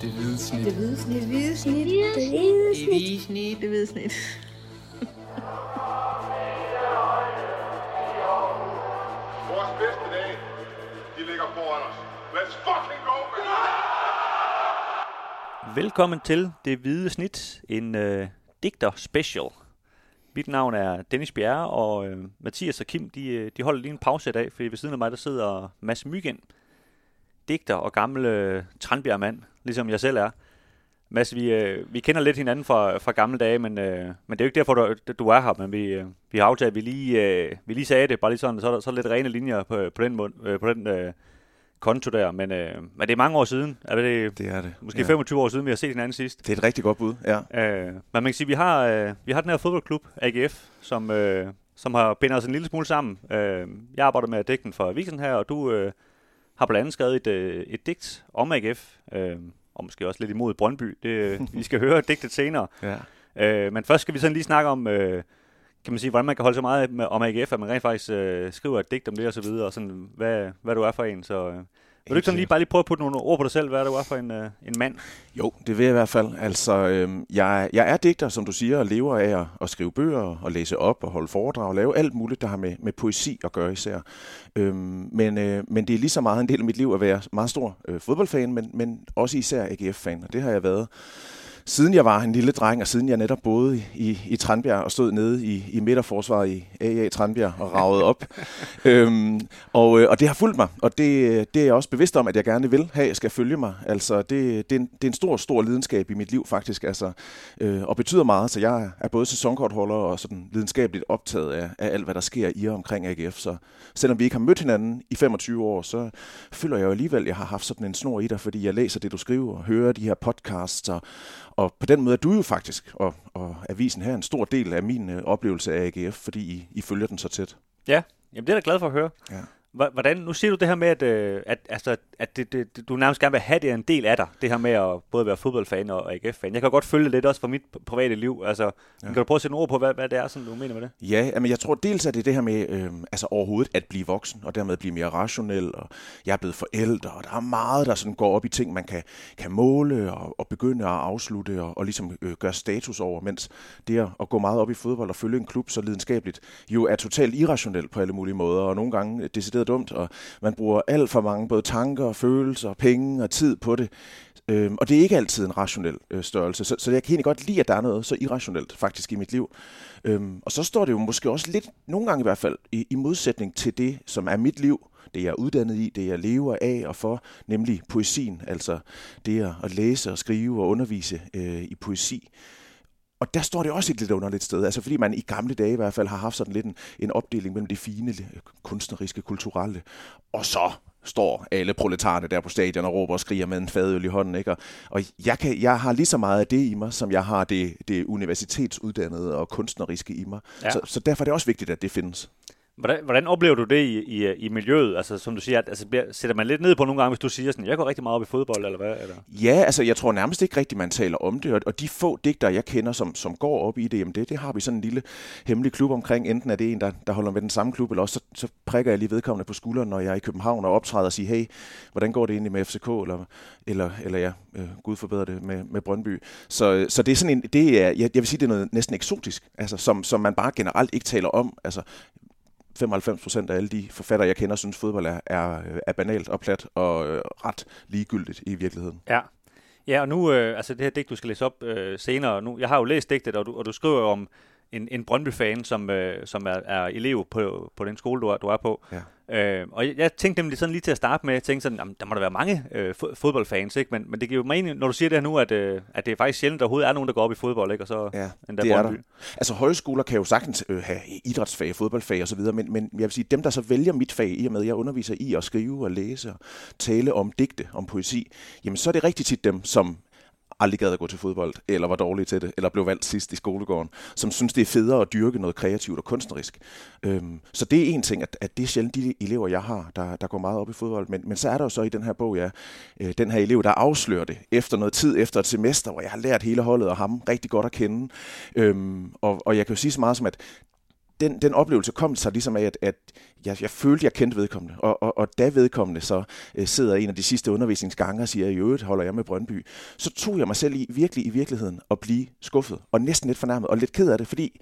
Det hvide snit. Det hvide snit. Det hvide snit. Det hvide Det hvide snit. Det hvide snit. Vores bedste dage, de ligger foran os. Let's fucking go, man! Velkommen til Det Hvide Snit, en øh, digter special. Mit navn er Dennis Bjerre, og øh, Mathias og Kim, de, øh, de holder lige en pause i dag, fordi ved siden af mig, der sidder Mads Myggen, digter og gammel øh, Tranbjergmand, ligesom jeg selv er. Mads, vi, øh, vi kender lidt hinanden fra, fra gamle dage, men, øh, men det er jo ikke derfor, du, du er her, men vi, øh, vi har aftalt, at vi lige, øh, vi lige sagde det, bare lige sådan, så er der, så er lidt rene linjer på, på den, mund, øh, på den øh, konto der, men, øh, men det er mange år siden, er det, Det er det. Måske ja. 25 år siden, vi har set hinanden sidst. Det er et rigtig godt bud, ja. Øh, men man kan sige, at vi har, øh, vi har den her fodboldklub, AGF, som, øh, som har bindet os en lille smule sammen. Øh, jeg arbejder med digten for Avisen her, og du øh, har blandt andet skrevet et, øh, et digt om AGF, øh, og måske også lidt imod Brøndby. Det, øh, vi skal høre digtet senere. ja. Øh, men først skal vi sådan lige snakke om, øh, kan man sige, hvordan man kan holde så meget med, om AGF, at man rent faktisk øh, skriver et digt om det og så videre, og sådan, hvad, hvad du er for en. Så, øh, vil du ikke sådan lige bare lige prøve at putte nogle ord på dig selv, hvad er for en, øh, en mand? Jo, det vil jeg i hvert fald. Altså, øhm, jeg, jeg er digter, som du siger, og lever af at, at skrive bøger, og læse op, og holde foredrag, og lave alt muligt, der har med, med poesi at gøre især. Øhm, men, øh, men det er lige så meget en del af mit liv at være meget stor øh, fodboldfan, men, men også især AGF-fan, og det har jeg været siden jeg var en lille dreng, og siden jeg netop boede i, i Tranbjerg og stod nede i, i midterforsvaret i AA Tranbjerg og ragede op. øhm, og, øh, og det har fulgt mig, og det, det er jeg også bevidst om, at jeg gerne vil have, skal følge mig. Altså, det, det, er en, det er en stor, stor lidenskab i mit liv faktisk, altså, øh, og betyder meget. Så jeg er både sæsonkortholder og sådan lidenskabeligt optaget af, af alt, hvad der sker i og omkring AGF. Så selvom vi ikke har mødt hinanden i 25 år, så føler jeg jo alligevel, at jeg har haft sådan en snor i dig, fordi jeg læser det, du skriver, og hører de her podcasts, og, og på den måde er du jo faktisk, og, og avisen her, en stor del af min øh, oplevelse af AGF, fordi I, I følger den så tæt. Ja, jamen det er jeg da glad for at høre. Ja. Hvordan, nu siger du det her med, at, øh, at, altså, at det, det, du nærmest gerne vil have det er en del af dig, det her med at både være fodboldfan og AGF-fan. Jeg kan godt følge det lidt også fra mit private liv. Altså, ja. Kan du prøve at sætte nogle ord på, hvad, hvad det er, sådan, du mener med det? Ja, men jeg tror dels, at det er det her med øh, altså overhovedet at blive voksen, og dermed blive mere rationel, og jeg er blevet forældre, og der er meget, der sådan går op i ting, man kan, kan måle og, og begynde at afslutte og, og ligesom øh, gøre status over, mens det at, at gå meget op i fodbold og følge en klub så lidenskabeligt, jo er totalt irrationelt på alle mulige måder, og nogle gange decideret dumt, og man bruger alt for mange både tanker, følelser, penge og tid på det, Øhm, og det er ikke altid en rationel øh, størrelse, så, så jeg kan egentlig godt lide, at der er noget så irrationelt faktisk i mit liv. Øhm, og så står det jo måske også lidt, nogle gange i hvert fald, i, i modsætning til det, som er mit liv, det jeg er uddannet i, det jeg lever af og for, nemlig poesien, altså det at, at læse og skrive og undervise øh, i poesi. Og der står det også et lidt underligt sted, altså fordi man i gamle dage i hvert fald har haft sådan lidt en, en opdeling mellem det fine, kunstneriske, kulturelle, og så står alle proletarerne der på stadion og råber og skriger med en fadøl i hånden. Ikke? Og, og jeg, kan, jeg har lige så meget af det i mig, som jeg har det, det universitetsuddannede og kunstneriske i mig. Ja. Ja. Så, så derfor er det også vigtigt, at det findes. Hvordan, hvordan oplever du det i, i, øh, i miljøet? Altså, som du siger, at, altså, bliver, sætter man lidt ned på nogle gange, hvis du siger sådan, jeg går rigtig meget op i fodbold, eller hvad? Eller? Ja, altså jeg tror nærmest ikke rigtigt, man taler om det, og, og de få digtere, jeg kender, som, som går op i det, jamen det, det har vi sådan en lille hemmelig klub omkring. Enten er det en, der, der holder med den samme klub, eller også så, så prikker jeg lige vedkommende på skulderen, når jeg er i København og optræder og siger, hey, hvordan går det egentlig med FCK, eller, eller, eller ja, øh, Gud forbedre det med, med Brøndby. Så, så det er sådan en, det er, jeg, jeg vil sige, det er noget næsten eksotisk, altså som, som man bare generelt ikke taler om. Altså 95 procent af alle de forfattere, jeg kender, synes fodbold er, er, er banalt og plat og øh, ret ligegyldigt i virkeligheden. Ja. Ja, og nu, øh, altså det her digt, du skal læse op øh, senere, nu, jeg har jo læst digtet, og du, og du skriver jo om en, en Brøndby-fan, som, øh, som er, er elev på, på den skole, du er, du er på. Ja. Øh, og jeg, jeg tænkte nemlig sådan lige til at starte med, jeg tænkte sådan, jamen, der må der være mange øh, fo- fodboldfans, ikke? Men, men det giver jo mening, når du siger det her nu, at, øh, at det er faktisk sjældent, der overhovedet er nogen, der går op i fodbold, ikke? Og så Ja, endda det er Brøndby. der. Altså højskoler kan jo sagtens øh, have idrætsfag, fodboldfag osv., men, men jeg vil sige, dem der så vælger mit fag, i og med at jeg underviser i at skrive og læse og tale om digte, om poesi, jamen så er det rigtig tit dem, som aldrig gad at gå til fodbold, eller var dårlige til det, eller blev valgt sidst i skolegården, som synes, det er federe at dyrke noget kreativt og kunstnerisk. Øhm, så det er en ting, at, at det er sjældent de elever, jeg har, der, der går meget op i fodbold. Men, men så er der jo så i den her bog, ja, øh, den her elev, der afslører det efter noget tid, efter et semester, hvor jeg har lært hele holdet og ham rigtig godt at kende. Øhm, og, og jeg kan jo sige så meget som, at den, den oplevelse kom sig ligesom af, at, at jeg, jeg følte, jeg kendte vedkommende. Og, og, og da vedkommende så øh, sidder en af de sidste undervisningsgange og siger, i øvrigt holder jeg med Brøndby, så tog jeg mig selv i virkelig i virkeligheden at blive skuffet, og næsten lidt fornærmet, og lidt ked af det, fordi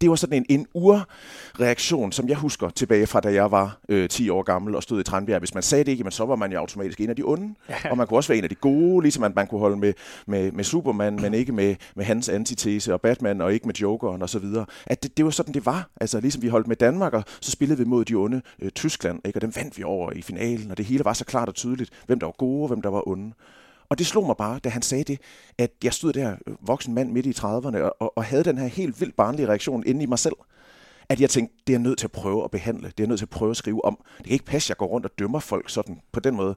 det var sådan en, en urreaktion, som jeg husker tilbage fra, da jeg var øh, 10 år gammel og stod i Tranbjerg. Hvis man sagde det ikke, så var man jo automatisk en af de onde. Ja. Og man kunne også være en af de gode, ligesom at man kunne holde med, med, med Superman, men ikke med, med hans antitese, og Batman, og ikke med Jokeren og så videre. At det, det var sådan, det var. Altså ligesom vi holdt med Danmark, og så spillede vi mod de onde øh, Tyskland, ikke? og dem vandt vi over i finalen, og det hele var så klart og tydeligt, hvem der var gode, og hvem der var onde. Og det slog mig bare, da han sagde det, at jeg stod der, øh, voksen mand midt i 30'erne, og, og havde den her helt vildt barnlige reaktion inde i mig selv. At jeg tænkte, det er jeg nødt til at prøve at behandle, det er jeg nødt til at prøve at skrive om. Det kan ikke passe, at jeg går rundt og dømmer folk sådan på den måde.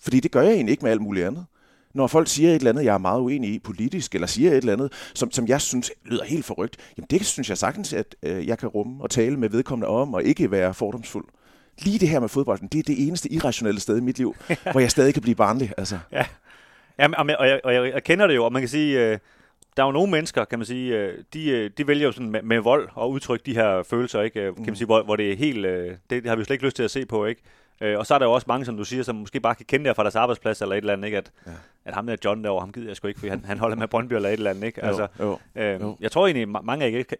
Fordi det gør jeg egentlig ikke med alt muligt andet. Når folk siger et eller andet, jeg er meget uenig i politisk, eller siger et eller andet, som, som jeg synes lyder helt forrygt, jamen det synes jeg sagtens, at øh, jeg kan rumme og tale med vedkommende om, og ikke være fordomsfuld lige det her med fodbolden, det er det eneste irrationelle sted i mit liv, hvor jeg stadig kan blive barnlig. Altså. Ja, Jamen, og, jeg, og jeg, jeg kender det jo, og man kan sige, øh, der er jo nogle mennesker, kan man sige, øh, de, øh, de vælger jo sådan med, med vold og udtrykke de her følelser, ikke? Kan man mm. sige, hvor, hvor det er helt, det, det har vi jo slet ikke lyst til at se på, ikke? og så er der jo også mange, som du siger, som måske bare kan kende det fra deres arbejdsplads eller et eller andet, ikke? At, ja. at ham der John derovre, ham gider jeg sgu ikke, fordi han, han holder med Brøndby eller et eller andet, ikke? Altså, jo, øh, jo. Jeg tror egentlig, mange AGF,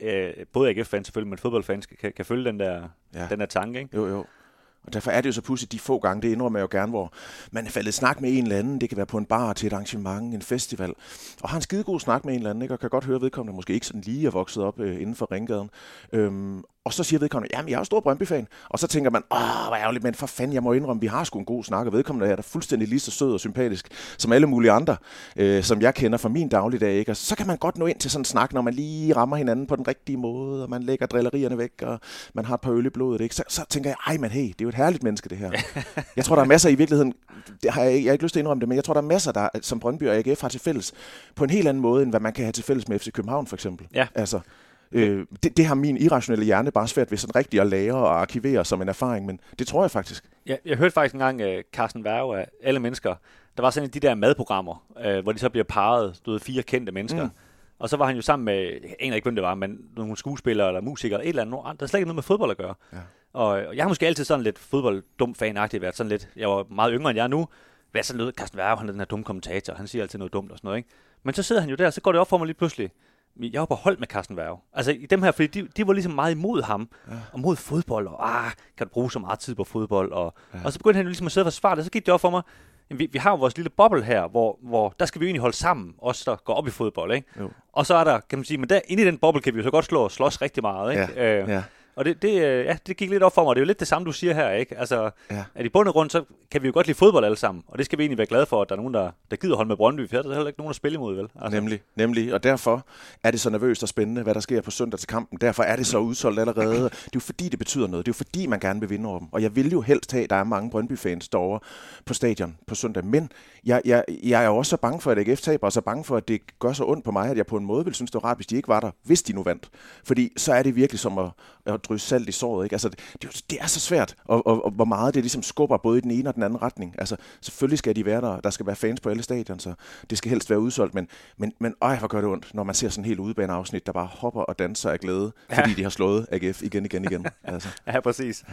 både AGF-fans selvfølgelig, men fodboldfans kan, kan følge den der, ja. den der tanke, ikke? Jo, jo. Og derfor er det jo så pludselig de få gange, det indrømmer jeg jo gerne, hvor man er faldet snak med en eller anden. Det kan være på en bar til et arrangement, en festival. Og har en skidegod snak med en eller anden, ikke? og kan godt høre vedkommende, måske ikke sådan lige er vokset op øh, inden for ringgaden. Øhm, og så siger vedkommende, jamen jeg er jo stor Brøndby-fan. Og så tænker man, åh, hvor ærgerligt, men for fanden, jeg må indrømme, vi har sgu en god snak, og vedkommende er der fuldstændig lige så sød og sympatisk, som alle mulige andre, øh, som jeg kender fra min dagligdag. Ikke? Og så kan man godt nå ind til sådan en snak, når man lige rammer hinanden på den rigtige måde, og man lægger drillerierne væk, og man har et par øl i blodet. Ikke? Så, så tænker jeg, ej, men hey, det er jo et herligt menneske, det her. jeg tror, der er masser i virkeligheden, det har jeg, jeg har ikke lyst til at indrømme det, men jeg tror, der er masser, der, som Brøndby og AGF har til fælles, på en helt anden måde, end hvad man kan have til fælles med FC København, for eksempel. Ja. Altså, Øh, det, det har min irrationelle hjerne bare svært ved sådan rigtigt at lære og arkivere som en erfaring, men det tror jeg faktisk. Ja, jeg hørte faktisk engang uh, Carsten Værge af alle mennesker. Der var sådan en de der madprogrammer, uh, hvor de så bliver parret, du ved, fire kendte mennesker. Mm. Og så var han jo sammen med, jeg aner ikke, hvem det var, men nogle skuespillere eller musikere, eller et eller andet, der slet ikke noget med fodbold at gøre. Ja. Og, og jeg har måske altid sådan lidt fodbolddum fanagtigt været sådan lidt, jeg var meget yngre end jeg er nu, været sådan lidt, Carsten Værge, han er den her dumme kommentator, han siger altid noget dumt og sådan noget, ikke? Men så sidder han jo der, så går det op for mig lige pludselig, jeg var på hold med Carsten Værge. Altså i dem her, fordi de, de var ligesom meget imod ham, ja. og mod fodbold, og ah, kan du bruge så meget tid på fodbold, og, ja. og så begyndte han ligesom at sidde og forsvare det, og så gik det op for mig, vi, vi har jo vores lille boble her, hvor, hvor der skal vi jo egentlig holde sammen, os der går op i fodbold, ikke? Jo. Og så er der, kan man sige, men der, inde i den boble kan vi jo så godt slå og slås rigtig meget, ikke? Ja. Øh, ja. Og det, det, øh, ja, det gik lidt op for mig. Det er jo lidt det samme, du siger her, ikke? Altså, ja. at i bund og grund, så kan vi jo godt lide fodbold alle sammen. Og det skal vi egentlig være glade for, at der er nogen, der, der gider holde med Brøndby. For der er heller ikke nogen at spille imod, vel? Altså. Nemlig, nemlig. Og derfor er det så nervøst og spændende, hvad der sker på søndag til kampen. Derfor er det så udsolgt allerede. Det er jo fordi, det betyder noget. Det er jo fordi, man gerne vil vinde over dem. Og jeg vil jo helst have, at der er mange Brøndby-fans derovre på stadion på søndag. Men jeg, jeg, jeg er jo også så bange for, at AGF taber, og så bange for, at det gør så ondt på mig, at jeg på en måde vil synes, det var rart, hvis de ikke var der, hvis de nu vandt. Fordi så er det virkelig som at, at drysse salt i såret. Ikke? Altså, det, det er så svært, og, og, og, hvor meget det ligesom skubber både i den ene og den anden retning. Altså, selvfølgelig skal de være der, der skal være fans på alle stadion, så det skal helst være udsolgt, men, men, men øj, hvor gør det ondt, når man ser sådan helt udbaneafsnit, der bare hopper og danser af glæde, ja. fordi de har slået AGF igen, igen, igen. Altså. ja, præcis.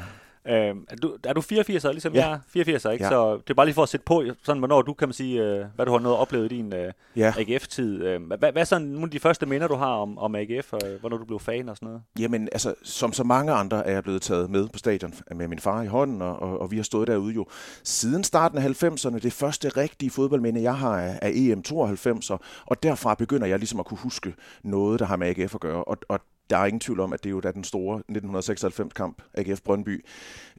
Øh, er, du, er du 84 ligesom ja. jeg er? 84 ikke? Ja. Så det er bare lige for at sætte på, sådan, hvornår du kan man sige, øh, hvad du har nået oplevet i din øh, ja. AGF-tid. Øh, hvad, hvad er sådan nogle af de første minder, du har om, om AGF, og hvornår du blev fan og sådan noget? Jamen, altså, som så mange andre er jeg blevet taget med på stadion med min far i hånden, og, og, og vi har stået derude jo siden starten af 90'erne. Det første rigtige fodboldminde, jeg har, er, er EM 92, og, og derfra begynder jeg ligesom at kunne huske noget, der har med AGF at gøre. Og, og der er ingen tvivl om, at det er jo da den store 1996-kamp, AGF Brøndby,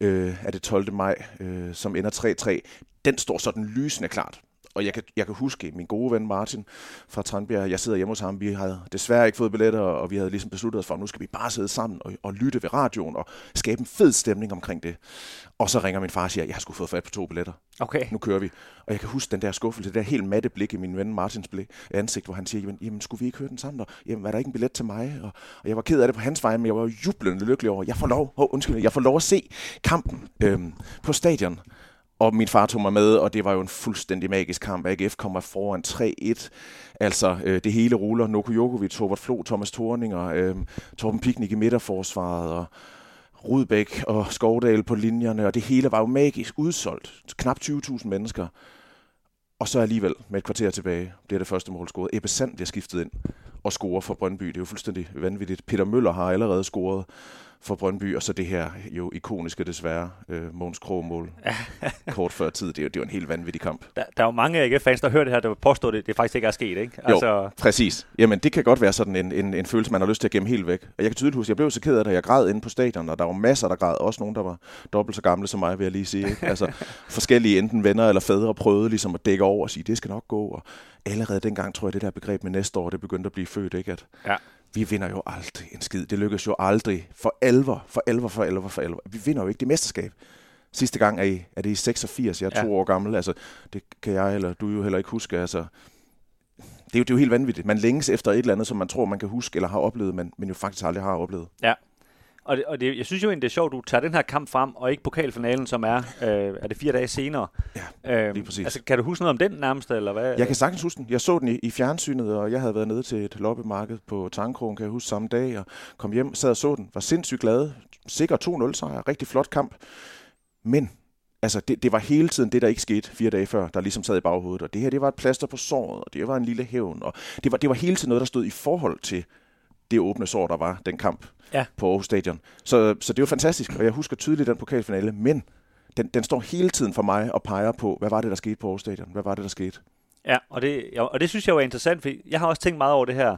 øh, er det 12. maj, øh, som ender 3-3. Den står sådan lysende klart og jeg kan, jeg kan huske min gode ven Martin fra Tranbjerg, jeg sidder hjemme hos ham, vi havde desværre ikke fået billetter, og vi havde ligesom besluttet os for, at nu skal vi bare sidde sammen og, og lytte ved radioen og skabe en fed stemning omkring det. Og så ringer min far og siger, jeg har sgu fået fat på to billetter. Okay. Nu kører vi. Og jeg kan huske den der skuffelse, det der helt matte blik i min ven Martins blik, ansigt, hvor han siger, jamen, jamen skulle vi ikke høre den sammen? Og, jamen, var der ikke en billet til mig? Og, og jeg var ked af det på hans vej, men jeg var jublende lykkelig over, jeg får lov, oh, undskyld, jeg får lov at se kampen øhm, på stadion og min far tog mig med, og det var jo en fuldstændig magisk kamp. AGF kommer foran 3-1. Altså, øh, det hele ruller. Noko Jokovic, Robert Flo, Thomas Thorninger, øh, Torben Piknik i midterforsvaret, og Rudbæk og Skovdal på linjerne, og det hele var jo magisk udsolgt. Knap 20.000 mennesker. Og så alligevel med et kvarter tilbage, bliver det første mål scoret. Ebbe Sand bliver skiftet ind og scorer for Brøndby. Det er jo fuldstændig vanvittigt. Peter Møller har allerede scoret for Brøndby, og så det her jo ikoniske desværre, øh, Måns Krog-mål kort før tid. Det er, jo, det er en helt vanvittig kamp. Der, der er jo mange AGF-fans, der hører det her, der påstår, det, det faktisk ikke er sket, ikke? Altså... Jo, præcis. Jamen, det kan godt være sådan en, en, en følelse, man har lyst til at gemme helt væk. Og jeg kan tydeligt huske, jeg blev så ked af det, jeg græd inde på stadion, og der var masser, der græd. Også nogen, der var dobbelt så gamle som mig, vil jeg lige sige. Ikke? Altså, forskellige enten venner eller fædre prøvede ligesom at dække over og sige, det skal nok gå. Og allerede dengang tror jeg, det der begreb med næste år, det begyndte at blive født, ikke? At, ja vi vinder jo aldrig en skid. Det lykkes jo aldrig for alvor, for alvor, for alvor, for alvor. Vi vinder jo ikke det mesterskab. Sidste gang er, I, er det i 86, jeg er ja. to år gammel. Altså, det kan jeg eller du jo heller ikke huske. Altså, det er, jo, det er jo helt vanvittigt. Man længes efter et eller andet, som man tror, man kan huske eller har oplevet, men, men jo faktisk aldrig har oplevet. Ja, og, det, og det, jeg synes jo egentlig, det er sjovt, at du tager den her kamp frem, og ikke pokalfinalen, som er, øh, er det fire dage senere. Ja, øhm, lige præcis. Altså, kan du huske noget om den nærmest, eller hvad? Jeg kan sagtens huske den. Jeg så den i, i fjernsynet, og jeg havde været nede til et loppemarked på Tankrogen, kan jeg huske, samme dag, og kom hjem, sad og så den. Var sindssygt glad. Sikker 2-0 sejr. Rigtig flot kamp. Men altså det, det var hele tiden det, der ikke skete fire dage før, der ligesom sad i baghovedet. Og det her, det var et plaster på såret, og det var en lille hævn. Og det var, det var hele tiden noget, der stod i forhold til det åbne sår, der var den kamp ja. på Aarhus Stadion. Så, så det er jo fantastisk, og jeg husker tydeligt den pokalfinale, men den, den står hele tiden for mig og peger på, hvad var det, der skete på Aarhus Stadion? Hvad var det, der skete? Ja, og det, og det synes jeg var interessant, for jeg har også tænkt meget over det her.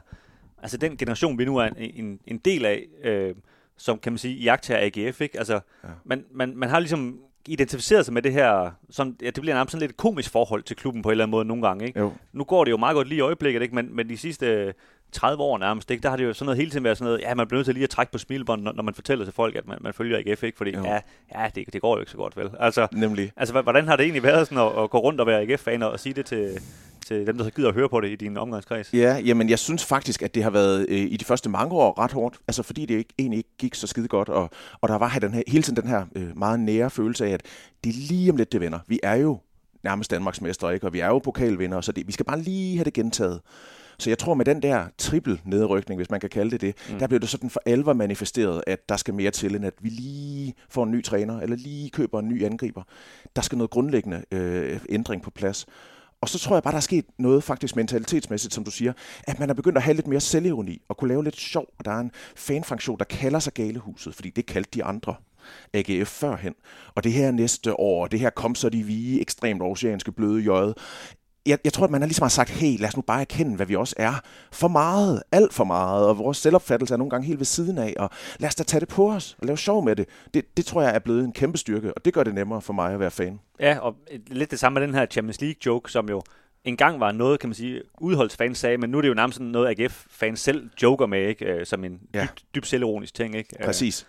Altså den generation, vi nu er en, en, en del af, øh, som kan man sige, jagter AGF, ikke? Altså, ja. man, man, man har ligesom identificeret sig med det her, som, ja, det bliver nærmest sådan lidt et komisk forhold til klubben på en eller anden måde nogle gange. Ikke? Jo. Nu går det jo meget godt lige i øjeblikket, ikke? Men, men de sidste 30 år nærmest, ikke? der har det jo sådan noget hele tiden været sådan noget, ja, man bliver nødt til lige at trække på smilbånd, når, når man fortæller til folk, at man, man følger AGF, ikke? fordi jo. ja, ja det, det går jo ikke så godt, vel? Altså, Nemlig. Altså, hvordan har det egentlig været sådan at, at gå rundt og være AGF-fan og sige det til, til dem, der så gider at høre på det i din omgangskreds? Ja, jamen jeg synes faktisk, at det har været øh, i de første mange år ret hårdt, altså fordi det ikke, egentlig ikke gik så skide godt, og, og der var den her, hele tiden den her øh, meget nære følelse af, at det er lige om lidt, det vender. Vi er jo nærmest Danmarks mestre, ikke? og vi er jo pokalvinder, så det, vi skal bare lige have det gentaget. Så jeg tror med den der trippel nedrykning, hvis man kan kalde det det, mm. der bliver det sådan for alvor manifesteret, at der skal mere til, end at vi lige får en ny træner, eller lige køber en ny angriber. Der skal noget grundlæggende øh, ændring på plads. Og så tror jeg bare, der er sket noget faktisk mentalitetsmæssigt, som du siger, at man er begyndt at have lidt mere selvironi og kunne lave lidt sjov. Og der er en fanfunktion, der kalder sig Galehuset, fordi det kaldte de andre AGF førhen. Og det her næste år, det her kom så de vige ekstremt oceanske bløde jøde, jeg, jeg tror, at man har ligesom har sagt, hey, lad os nu bare erkende, hvad vi også er. For meget, alt for meget, og vores selvopfattelse er nogle gange helt ved siden af, og lad os da tage det på os og lave sjov med det. det. Det tror jeg er blevet en kæmpe styrke, og det gør det nemmere for mig at være fan. Ja, og lidt det samme med den her Champions League-joke, som jo engang var noget, kan man sige, udholdsfans sagde, men nu er det jo nærmest sådan noget, AGF-fans selv joker med, ikke? Øh, som en ja. dybt, dybt selvironisk ting. Ikke? Præcis.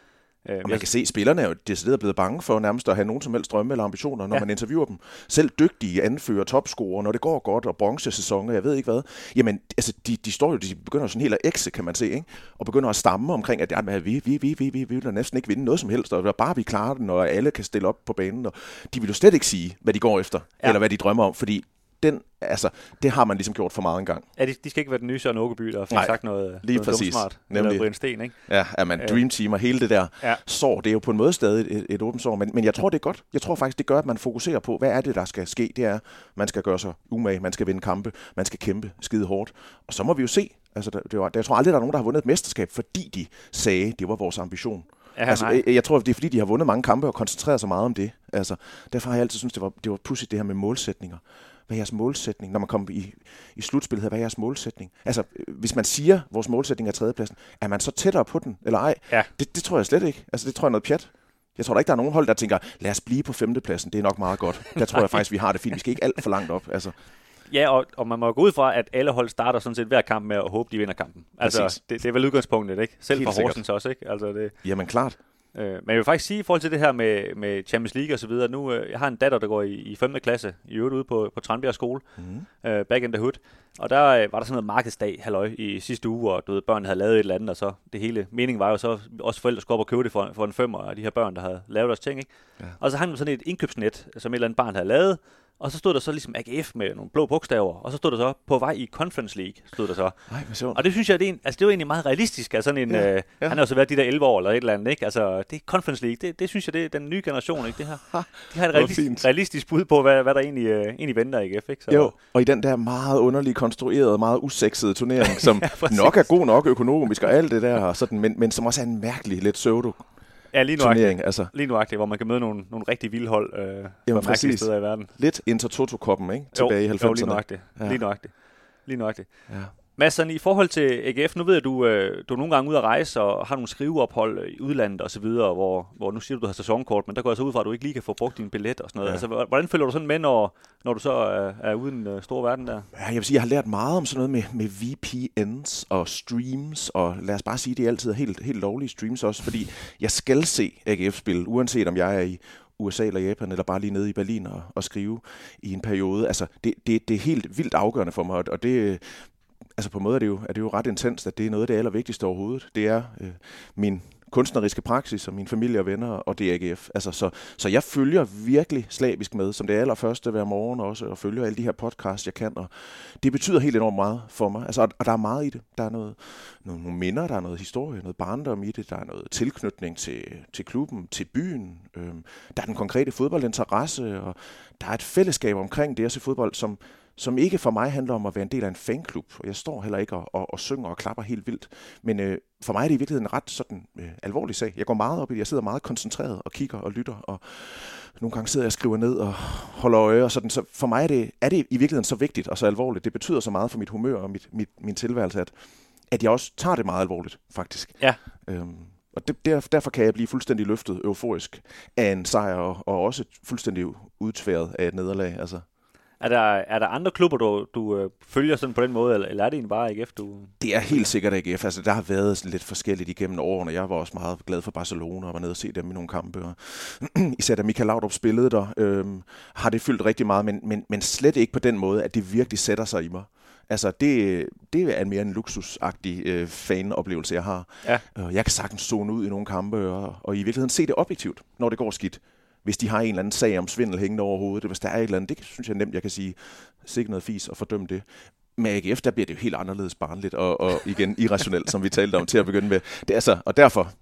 Øh, og man kan se, at spillerne er jo decideret blevet bange for nærmest at have nogen som helst drømme eller ambitioner, når ja. man interviewer dem. Selv dygtige anfører, topscorer, når det går godt, og bronzesæsoner, jeg ved ikke hvad. Jamen, altså, de, de står jo, de begynder sådan helt at ekse, kan man se, ikke? og begynder at stamme omkring, at ja, vi, vi, vi, vi, vi, vi vil næsten ikke vinde noget som helst, og bare vi klarer den, og alle kan stille op på banen. Og de vil jo slet ikke sige, hvad de går efter, ja. eller hvad de drømmer om, fordi den, altså, det har man ligesom gjort for meget engang. Ja, de, de skal ikke være den nye Søren Åkeby, der har sagt noget, lige noget præcis. smart. Nemlig. Eller Brian Sten, ikke? Ja, ja man, øh. Dream Team og hele det der ja. sår, det er jo på en måde stadig et, et åbent sår, men, men jeg tror, det er godt. Jeg tror faktisk, det gør, at man fokuserer på, hvad er det, der skal ske. Det er, man skal gøre sig umage, man skal vinde kampe, man skal kæmpe skide hårdt. Og så må vi jo se. Altså, det var, jeg tror aldrig, der er nogen, der har vundet et mesterskab, fordi de sagde, det var vores ambition. Ja, altså, jeg, jeg tror, det er fordi, de har vundet mange kampe og koncentreret sig meget om det. Altså, derfor har jeg altid syntes, det var, det var pudsigt det her med målsætninger hvad er jeres målsætning, når man kommer i, i slutspillet, hvad er jeres målsætning? Altså, hvis man siger, at vores målsætning er tredjepladsen, er man så tættere på den, eller ej? Ja. Det, det tror jeg slet ikke. Altså, det tror jeg er noget pjat. Jeg tror da ikke, der er nogen hold, der tænker, lad os blive på femtepladsen, det er nok meget godt. Der tror jeg faktisk, vi har det fint. Vi skal ikke alt for langt op. Altså. Ja, og, og man må gå ud fra, at alle hold starter sådan set hver kamp med at håbe, de vinder kampen. Altså, det, det er vel udgangspunktet, ikke? Selv Helt for Horsens også, ikke? Altså, det... Jamen klart. Øh, men jeg vil faktisk sige, i forhold til det her med, med Champions League og så videre, nu, øh, jeg har en datter, der går i, i 5. klasse, i øvrigt ude på, på Tranbjerg skole, mm. øh, back in the hood, og der øh, var der sådan noget markedsdag, halløj, i sidste uge, hvor du ved, børnene havde lavet et eller andet, og så det hele, meningen var jo så, også forældre skulle op og købe det for, for en femmer, og de her børn, der havde lavet deres ting, ikke? Ja. Og så hang man sådan et indkøbsnet, som et eller andet barn havde lavet, og så stod der så ligesom AGF med nogle blå bogstaver, og så stod der så på vej i Conference League, stod der så. Ej, hvad og det synes jeg, det er, en, altså, det var egentlig meget realistisk. Altså sådan en, ja, øh, ja. Han har jo så været de der 11 år eller et eller andet, ikke? Altså, det er Conference League, det, det synes jeg, det er den nye generation, ikke? Det her. De har et realistisk, realistisk bud på, hvad, hvad der egentlig, uh, egentlig venter i AGF, ikke? Så, jo, og i den der meget underligt konstruerede, meget usexede turnering, som ja, nok er god nok økonomisk og alt det der, sådan, men, men som også er en mærkelig, lidt pseudo Ja, lige turnering. Altså. Lige nuagtigt, hvor man kan møde nogle, nogle rigtig vilde hold øh, Jamen, på mærkelige steder i verden. Lidt Intertoto-koppen, ikke? Tilbage jo, i 90'erne. Jo, lige nuagtigt. Ja. Lige nuagtigt. Lige nuagtigt. Ja. Mads, i forhold til AGF, nu ved jeg, du, øh, du er nogle gange ude at rejse og har nogle skriveophold i udlandet og så videre, hvor, hvor nu siger du, du har sæsonkort, men der går jeg så ud fra, at du ikke lige kan få brugt din billet og sådan noget. Ja. Altså, hvordan følger du sådan med, når, når du så er, er ude i den uh, store verden der? Ja, jeg vil sige, jeg har lært meget om sådan noget med, med VPNs og streams, og lad os bare sige, det er altid helt, helt lovlige streams også, fordi jeg skal se AGF-spil, uanset om jeg er i USA eller Japan, eller bare lige nede i Berlin og, og skrive i en periode. Altså, det, det, det er helt vildt afgørende for mig, og det, altså på en måde er det, jo, er det jo ret intenst, at det er noget af det allervigtigste overhovedet. Det er øh, min kunstneriske praksis og min familie og venner og DAGF. Altså, så, så jeg følger virkelig slavisk med, som det allerførste hver morgen også, og følger alle de her podcasts, jeg kan. Og det betyder helt enormt meget for mig. Altså, og, og der er meget i det. Der er noget, nogle, nogle minder, der er noget historie, noget barndom i det, der er noget tilknytning til, til klubben, til byen. Øhm, der er den konkrete fodboldinteresse, og der er et fællesskab omkring det at se fodbold, som, som ikke for mig handler om at være en del af en fanklub. Og jeg står heller ikke og, og, og synger og klapper helt vildt. Men øh, for mig er det i virkeligheden en ret sådan øh, alvorlig sag. Jeg går meget op i det. Jeg sidder meget koncentreret og kigger og lytter. Og nogle gange sidder jeg og skriver ned og holder øje. Og sådan. Så for mig er det, er det i virkeligheden så vigtigt og så alvorligt. Det betyder så meget for mit humør og mit, mit, min tilværelse, at, at jeg også tager det meget alvorligt, faktisk. Ja. Øhm, og det, der, derfor kan jeg blive fuldstændig løftet euforisk af en sejr, og, og også fuldstændig udtværet af et nederlag. Altså. Er der, er der andre klubber, du, du øh, følger sådan på den måde, eller, eller er det egentlig bare AGF, du... Det er helt sikkert AGF. Altså, der har været lidt forskelligt igennem årene. Jeg var også meget glad for Barcelona og var nede og se dem i nogle kampe. Og især da Michael Laudrup spillede der, øhm, har det fyldt rigtig meget, men, men, men slet ikke på den måde, at det virkelig sætter sig i mig. Altså, det, det er mere en luksusagtig øh, fanoplevelse, jeg har. Ja. Øh, jeg kan sagtens zone ud i nogle kampe, og, og i virkeligheden se det objektivt, når det går skidt hvis de har en eller anden sag om svindel hængende over hovedet, hvis der er et eller andet, det synes jeg nemt, jeg kan sige, sikkert noget fis og fordømme det. Med AGF, der bliver det jo helt anderledes barnligt og, og igen irrationelt, som vi talte om til at begynde med. Det er så, og derfor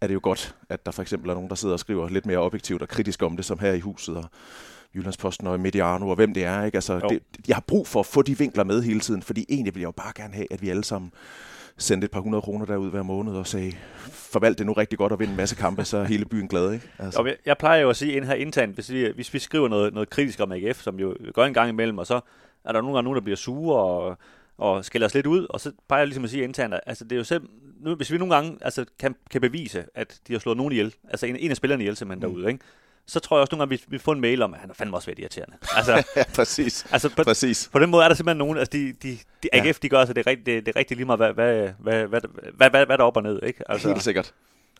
er det jo godt, at der for eksempel er nogen, der sidder og skriver lidt mere objektivt og kritisk om det, som her i huset og Jyllandsposten og Mediano og hvem det er. Ikke? Altså, det, jeg har brug for at få de vinkler med hele tiden, fordi egentlig vil jeg jo bare gerne have, at vi alle sammen sendte et par hundrede kroner derud hver måned og sagde, forvalt det nu rigtig godt og vinde en masse kampe, så er hele byen glad. Ikke? Altså. Jeg, jeg plejer jo at sige ind her internt, hvis vi, hvis vi skriver noget, noget kritisk om AGF, som jo gør en gang imellem, og så er der nogle gange nogen, der bliver sure og, og skælder os lidt ud, og så plejer jeg ligesom at sige internt, altså det er jo selv, nu, hvis vi nogle gange altså, kan, kan bevise, at de har slået nogen ihjel, altså en, en af spillerne ihjel simpelthen mm. derude, ikke? Så tror jeg også nogle gange, vi, vi får en mail om, at han er fandme også været irriterende. Altså, ja, præcis. Altså, på, præcis. på den måde er der simpelthen nogen, altså de, de, de AGF, ja. de gør altså det, det, det er rigtig lige meget, hvad, hvad, hvad, hvad, hvad, hvad, hvad der er op og ned. Ikke? Altså. Helt sikkert.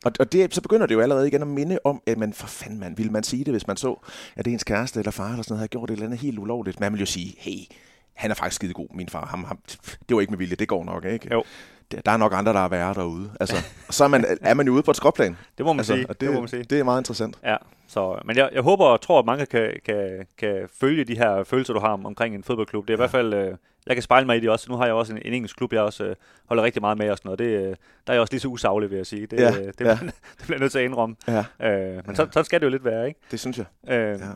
Og, og det, så begynder det jo allerede igen at minde om, at man for fanden man, ville man sige det, hvis man så, at er ens kæreste eller far eller sådan noget, havde gjort et eller andet helt ulovligt. Man vil jo sige, hey, han er faktisk skide god, min far. Ham, ham, det var ikke med vilje, det går nok, ikke? Jo der er nok andre, der er værre derude. Altså, så er man, er man jo ude på et skråplan. Det må man altså, sige. Det, det, må man sige. Det er meget interessant. Ja, så, men jeg, jeg håber og tror, at mange kan, kan, kan følge de her følelser, du har om, omkring en fodboldklub. Det er ja. i hvert fald, øh, jeg kan spejle mig i det også. Nu har jeg også en, en engelsk klub, jeg også øh, holder rigtig meget med og sådan noget. Det, øh, der er jeg også lige så usaglig, vil jeg sige. Det, ja. øh, det, ja. det bliver nødt til at indrømme. Ja. Øh, men ja. så, så skal det jo lidt være, ikke? Det synes jeg. Øh, ja.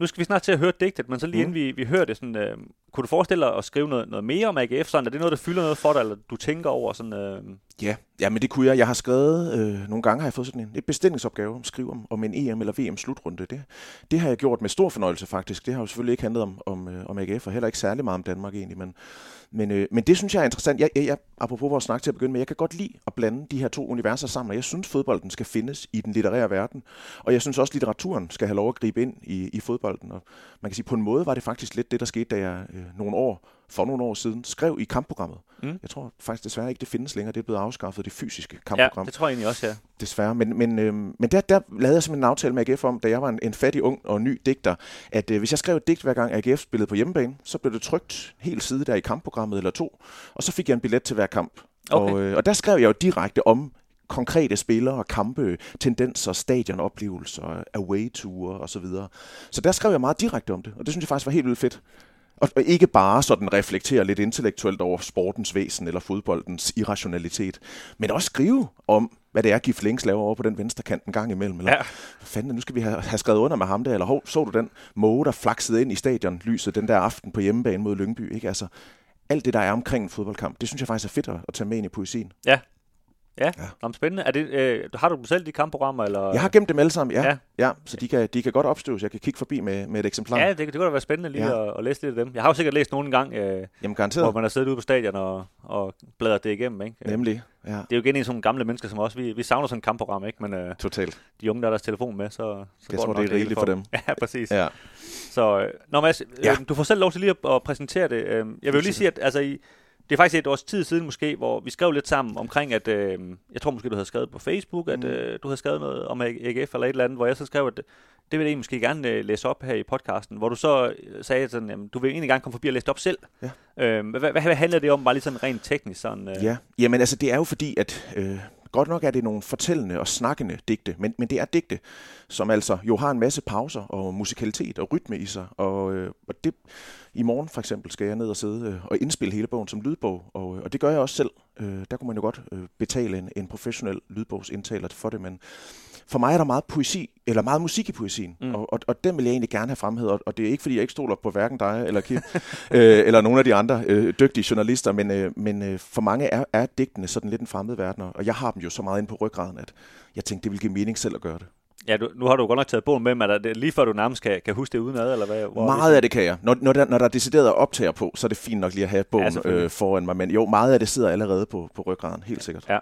Nu skal vi snart til at høre digtet, men så lige mm. inden vi, vi hører det, sådan, øh, kunne du forestille dig at skrive noget, noget mere om AGF? Sådan, er det noget, der fylder noget for dig, eller du tænker over? Sådan, øh... Ja, ja, men det kunne jeg. Jeg har skrevet, øh, nogle gange har jeg fået sådan en et bestillingsopgave om at skrive om, om en EM- eller VM-slutrunde. Det, det har jeg gjort med stor fornøjelse faktisk. Det har jo selvfølgelig ikke handlet om, om, øh, om AGF, og heller ikke særlig meget om Danmark egentlig, men, men, øh, men det synes jeg er interessant. Jeg, jeg, jeg, apropos vores snak til at begynde med, jeg kan godt lide at blande de her to universer sammen, og jeg synes, fodbolden skal findes i den litterære verden, og jeg synes også, litteraturen skal have lov at gribe ind i, i fodbolden. Og man kan sige, på en måde var det faktisk lidt det, der skete, da jeg øh, nogle år, for nogle år siden, skrev i kampprogrammet. Mm. Jeg tror faktisk desværre ikke, det findes længere. Det er blevet afskaffet, det fysiske Ja, kampprogram. det tror jeg egentlig også, ja. Desværre. Men, men, øh, men der, der lavede jeg simpelthen en aftale med AGF om, da jeg var en, en fattig, ung og ny digter, at øh, hvis jeg skrev et digt hver gang AGF spillede på hjemmebane, så blev det trygt helt side der i kampprogrammet eller to, og så fik jeg en billet til hver kamp. Okay. Og, øh, og der skrev jeg jo direkte om konkrete spillere, kampe, tendenser, stadionoplevelser, away-ture osv. Så, videre. så der skrev jeg meget direkte om det, og det synes jeg faktisk var helt vildt fedt. Og, ikke bare sådan reflektere lidt intellektuelt over sportens væsen eller fodboldens irrationalitet, men også skrive om, hvad det er, Gif Links laver over på den venstre kant en gang imellem. Eller, Ja. fanden, nu skal vi have, have skrevet under med ham der, eller hov, så du den måge, der flaksede ind i stadionlyset den der aften på hjemmebane mod Lyngby, ikke? Altså, alt det, der er omkring en fodboldkamp, det synes jeg faktisk er fedt at, at tage med ind i poesien. Ja. Ja, Ja. ja. Jamen, spændende. Er det, øh, har du dem selv, de kampprogrammer? Eller? Jeg har gemt dem alle sammen, ja. Ja. ja. så de kan, de kan godt opstøves. Jeg kan kigge forbi med, med et eksemplar. Ja, det, det kunne da være spændende lige Ja. at, at, læse lidt af dem. Jeg har jo sikkert læst nogle gang, øh, Jamen garanteret. hvor man har siddet ude på stadion og, og bladret det igennem. Ikke? Øh, Nemlig, ja. Det er jo igen en sådan gamle mennesker som os. Vi, vi savner sådan et kampprogram, ikke? men øh, Totalt. de unge, der har deres telefon med, så, så Jeg går tror, nok det er rigeligt for dem. Ja, præcis. Ja. Så, øh, nå Mads, øh, Ja. du får selv lov til lige at, at præsentere det. Øh, jeg vil jo lige sige, at altså, i, det er faktisk et års tid siden måske, hvor vi skrev lidt sammen omkring, at øh, jeg tror måske, du havde skrevet på Facebook, at Mm. øh, du havde skrevet noget om AGF eller et eller andet, hvor jeg så skrev, at det vil jeg måske gerne øh, læse op her i podcasten, hvor du så øh, sagde sådan, jamen, du vil egentlig gerne komme forbi og læse det op selv. Ja. Øh, hvad, hvad, hvad handler det om, bare lige sådan rent teknisk? Sådan, øh, Ja, jamen altså det er jo fordi, at øh, godt nok er det nogle fortællende og snakkende digte, men, men det er digte, som altså jo har en masse pauser og musikalitet og rytme i sig. Og, øh, og det, i morgen for eksempel skal jeg ned og sidde øh, og indspille hele bogen som lydbog, og, øh, og det gør jeg også selv. Øh, der kunne man jo godt øh, betale en, en professionel lydbogsindtaler for det, men for mig er der meget poesi, eller meget musik i poesien, Mm. og, og, og den vil jeg egentlig gerne have fremhævet, og, og det er ikke fordi, jeg ikke stoler på hverken dig eller Kim, øh, eller nogle af de andre øh, dygtige journalister, men, øh, men øh, for mange er, er digtene sådan lidt en fremmed verden, og jeg har dem jo så meget inde på ryggraden, at jeg tænkte, det ville give mening selv at gøre det. ja du, nu har du godt nok taget bogen med, men er det lige før du nærmest kan, kan huske det udenad, eller hvad? Hvor Meget af det kan jeg. Når, når, der, når der er decideret optager på, så er det fint nok lige at have bogen selvfølgelig. øh, foran mig, men jo, meget af det sidder allerede på, på ryggraden, helt sikkert. Ja.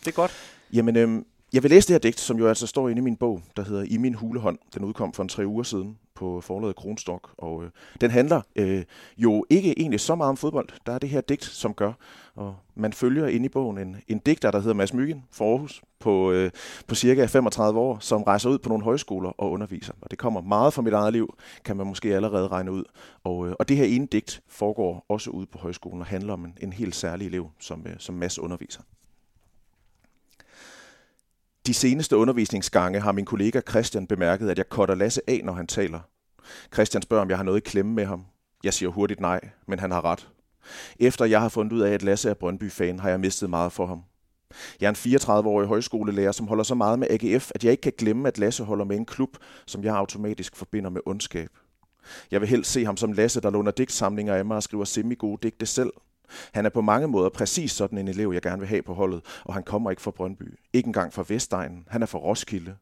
Det er godt. Jamen, øhm, jeg vil læse det her digt, som jo altså står inde i min bog, der hedder I min hulehånd. Den udkom for en tre uger siden på forlaget Kronstok, og øh, den handler øh, jo ikke egentlig så meget om fodbold. Der er det her digt, som gør, og man følger inde i bogen en, en digter, der hedder Mads Myggen fra Aarhus, på, øh, på cirka 35 år, som rejser ud på nogle højskoler og underviser. Og det kommer meget fra mit eget liv, kan man måske allerede regne ud. Og, øh, og det her ene digt foregår også ude på højskolen og handler om en, en helt særlig elev, som, øh, som Mads underviser. De seneste undervisningsgange har min kollega Christian bemærket, at jeg cutter Lasse af, når han taler. Christian spørger, om jeg har noget i klemme med ham. Jeg siger hurtigt nej, men han har ret. Efter jeg har fundet ud af, at Lasse er Brøndby-fan, har jeg mistet meget for ham. Jeg er en 34-årig højskolelærer, som holder så meget med AGF, at jeg ikke kan glemme, at Lasse holder med en klub, som jeg automatisk forbinder med ondskab. Jeg vil helst se ham som Lasse, der låner digtsamlinger af mig og skriver semi-gode digte selv. Han er på mange måder præcis sådan en elev, jeg gerne vil have på holdet, og han kommer ikke fra Brøndby. Ikke engang fra Vestegnen. Han er fra Roskilde.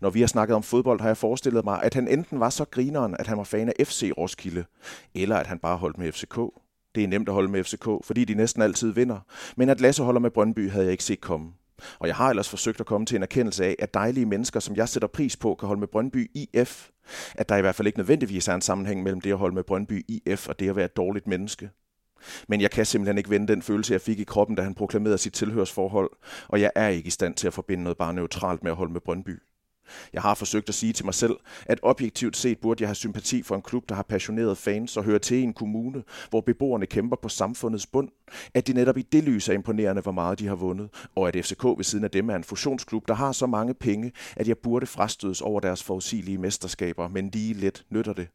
Når vi har snakket om fodbold, har jeg forestillet mig, at han enten var så grineren, at han var fan af FC Roskilde, eller at han bare holdt med FCK. Det er nemt at holde med FCK, fordi de næsten altid vinder. Men at Lasse holder med Brøndby, havde jeg ikke set komme. Og jeg har ellers forsøgt at komme til en erkendelse af, at dejlige mennesker, som jeg sætter pris på, kan holde med Brøndby IF. At der i hvert fald ikke nødvendigvis er en sammenhæng mellem det at holde med Brøndby IF og det at være et dårligt menneske. Men jeg kan simpelthen ikke vende den følelse, jeg fik i kroppen, da han proklamerede sit tilhørsforhold, og jeg er ikke i stand til at forbinde noget bare neutralt med at holde med Brøndby. Jeg har forsøgt at sige til mig selv, at objektivt set burde jeg have sympati for en klub, der har passionerede fans og hører til i en kommune, hvor beboerne kæmper på samfundets bund. At det netop i det lys er imponerende, hvor meget de har vundet, og at FCK ved siden af dem er en fusionsklub, der har så mange penge, at jeg burde frastødes over deres forudsigelige mesterskaber, men lige let nytter det.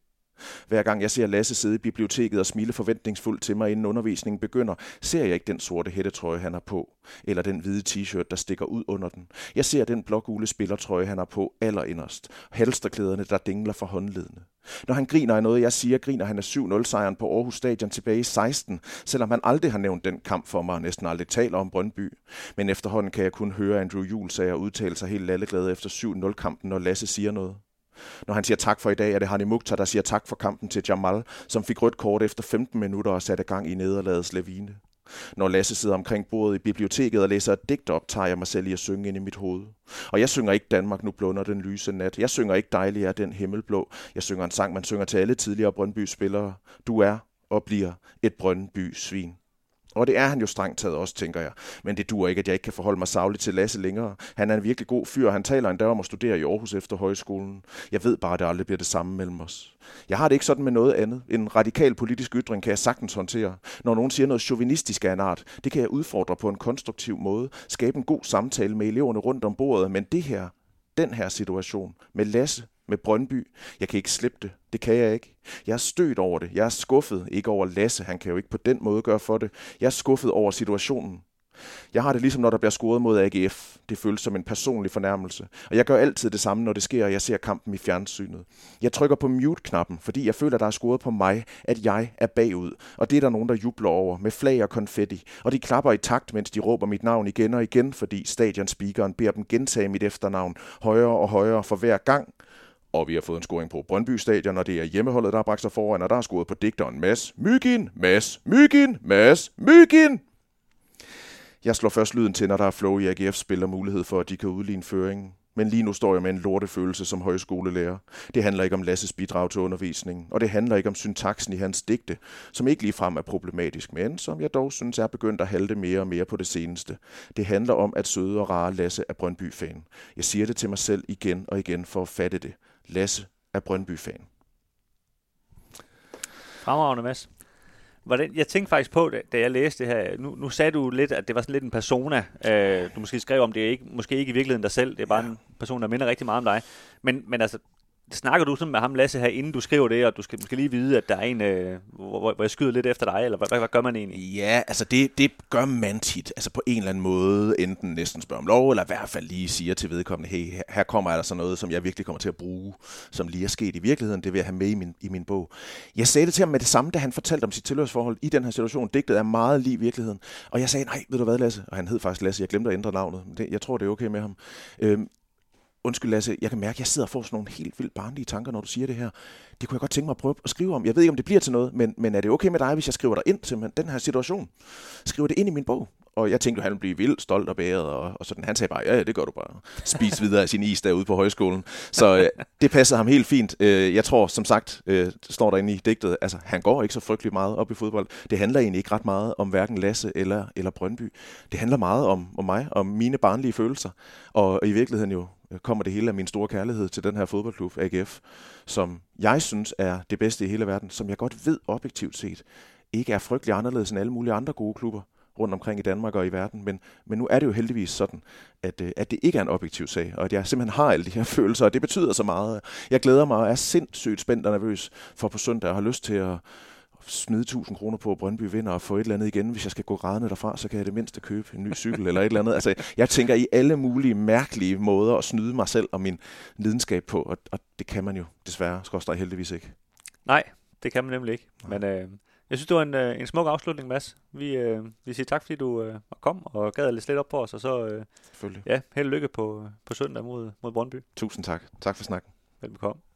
Hver gang jeg ser Lasse sidde i biblioteket og smile forventningsfuldt til mig, inden undervisningen begynder, ser jeg ikke den sorte hættetrøje, han har på, eller den hvide t-shirt, der stikker ud under den. Jeg ser den blågule spillertrøje, han har på allerinderst, halsterklæderne, der dingler for håndledene. Når han griner af noget, jeg siger, griner han af 7-0-sejren på Aarhus Stadion tilbage i 16, selvom han aldrig har nævnt den kamp for mig og næsten aldrig taler om Brøndby. Men efterhånden kan jeg kun høre Andrew Julesager udtale sig helt lalleglade efter 7-0-kampen, når Lasse siger noget. Når han siger tak for i dag, er det Hani Mukhtar, der siger tak for kampen til Jamal, som fik rødt kort efter 15 minutter og satte gang i nederlagets lavine. Når Lasse sidder omkring bordet i biblioteket og læser et digt op, tager jeg mig selv i at synge ind i mit hoved. Og jeg synger ikke Danmark nu blunder den lyse nat. Jeg synger ikke Dejlig er den himmelblå. Jeg synger en sang, man synger til alle tidligere Brøndby-spillere. Du er, og bliver et Brøndby svin. Og det er han jo strengt taget også, tænker jeg. Men det dur ikke, at jeg ikke kan forholde mig savligt til Lasse længere. Han er en virkelig god fyr, han taler endda om at studere i Aarhus efter højskolen. Jeg ved bare, at det aldrig bliver det samme mellem os. Jeg har det ikke sådan med noget andet. En radikal politisk ytring kan jeg sagtens håndtere. Når nogen siger noget chauvinistisk af en art, det kan jeg udfordre på en konstruktiv måde. Skabe en god samtale med eleverne rundt om bordet. Men det her, den her situation med Lasse med Brøndby. Jeg kan ikke slippe det. Det kan jeg ikke. Jeg er stødt over det. Jeg er skuffet. Ikke over Lasse. Han kan jo ikke på den måde gøre for det. Jeg er skuffet over situationen. Jeg har det ligesom, når der bliver scoret mod AGF. Det føles som en personlig fornærmelse. Og jeg gør altid det samme, når det sker, og jeg ser kampen i fjernsynet. Jeg trykker på mute-knappen, fordi jeg føler, at der er scoret på mig, at jeg er bagud. Og det er der nogen, der jubler over, med flag og konfetti. Og de klapper i takt, mens de råber mit navn igen og igen, fordi stadionspeakeren beder dem gentage mit efternavn højere og højere for hver gang og vi har fået en scoring på Brøndby Stadion, og det er hjemmeholdet, der har bragt sig foran, og der har scoret på digteren Mads Mygin, Mads Mygin, Mads Mygin. Jeg slår først lyden til, når der er flow i AGF spiller mulighed for, at de kan udligne føringen. Men lige nu står jeg med en lortefølelse som højskolelærer. Det handler ikke om Lasses bidrag til undervisningen, og det handler ikke om syntaksen i hans digte, som ikke ligefrem er problematisk, men som jeg dog synes er begyndt at halte mere og mere på det seneste. Det handler om, at søde og rare Lasse er Brøndby-fan. Jeg siger det til mig selv igen og igen for at fatte det. Lasse er Brøndby-fan. Fremragende, Mads. Hvordan, jeg tænkte faktisk på, da, da jeg læste det her, nu, nu sagde du lidt, at det var sådan lidt en persona, øh, du måske skrev om, det er ikke, måske ikke i virkeligheden dig selv, det er bare ja. en person, der minder rigtig meget om dig. Men, men altså, Snakker du sådan med ham, Lasse, her, inden du skriver det, og du skal, måske lige vide, at der er en, øh, hvor, hvor jeg skyder lidt efter dig, eller hvad, hvad gør man egentlig? Ja, altså det, det gør man tit, altså på en eller anden måde, enten næsten spørger om lov, eller i hvert fald lige siger til vedkommende, hey, her kommer der sådan noget, som jeg virkelig kommer til at bruge, som lige er sket i virkeligheden, det vil jeg have med i min, i min bog. Jeg sagde det til ham med det samme, da han fortalte om sit tilhørsforhold i den her situation. Digtet er meget lige virkeligheden. Og jeg sagde, nej, ved du hvad, Lasse? Og han hed faktisk Lasse, jeg glemte at ændre navnet. Men det, jeg tror, det er okay med ham. Øhm, undskyld Lasse, jeg kan mærke, at jeg sidder og får sådan nogle helt vildt barnlige tanker, når du siger det her. Det kunne jeg godt tænke mig at prøve at skrive om. Jeg ved ikke, om det bliver til noget, men, men er det okay med dig, hvis jeg skriver dig ind til den her situation? Skriver det ind i min bog? Og jeg tænkte, at han ville blive vildt stolt og bæret, og, og sådan. Han sagde bare, ja, ja, det gør du bare. Spis videre af sin is derude på højskolen. Så øh, det passede ham helt fint. Øh, jeg tror, som sagt, øh, står der inde i digtet, altså han går ikke så frygtelig meget op i fodbold. Det handler egentlig ikke ret meget om hverken Lasse eller, eller Brøndby. Det handler meget om, om mig, om mine barnlige følelser. Og i virkeligheden jo Øh, kommer det hele af min store kærlighed til den her fodboldklub, AGF, som jeg synes er det bedste i hele verden, som jeg godt ved objektivt set, ikke er frygtelig anderledes end alle mulige andre gode klubber rundt omkring i Danmark og i verden. Men, men nu er det jo heldigvis sådan, at, øh, at det ikke er en objektiv sag, og at jeg simpelthen har alle de her følelser, og det betyder så meget. Jeg glæder mig og er sindssygt spændt og nervøs for på søndag, og har lyst til at smide 1000 kroner på, at Brøndby vinder og få et eller andet igen. Hvis jeg skal gå grædende derfra, så kan jeg det mindste købe en ny cykel eller et eller andet. Altså, jeg tænker i alle mulige mærkelige måder at snyde mig selv og min lidenskab på, og, og det kan man jo desværre, skorstræk heldigvis ikke. Nej, det kan man nemlig ikke. Men øh, jeg synes, det var en, øh, en smuk afslutning, Mads. Vi, øh, vi siger tak, fordi du øh, kom og gad lidt lidt op på os, og så øh, ja, held lykke på, på søndag mod, mod Brøndby. Tusind tak. Tak for snakken. Velbekomme.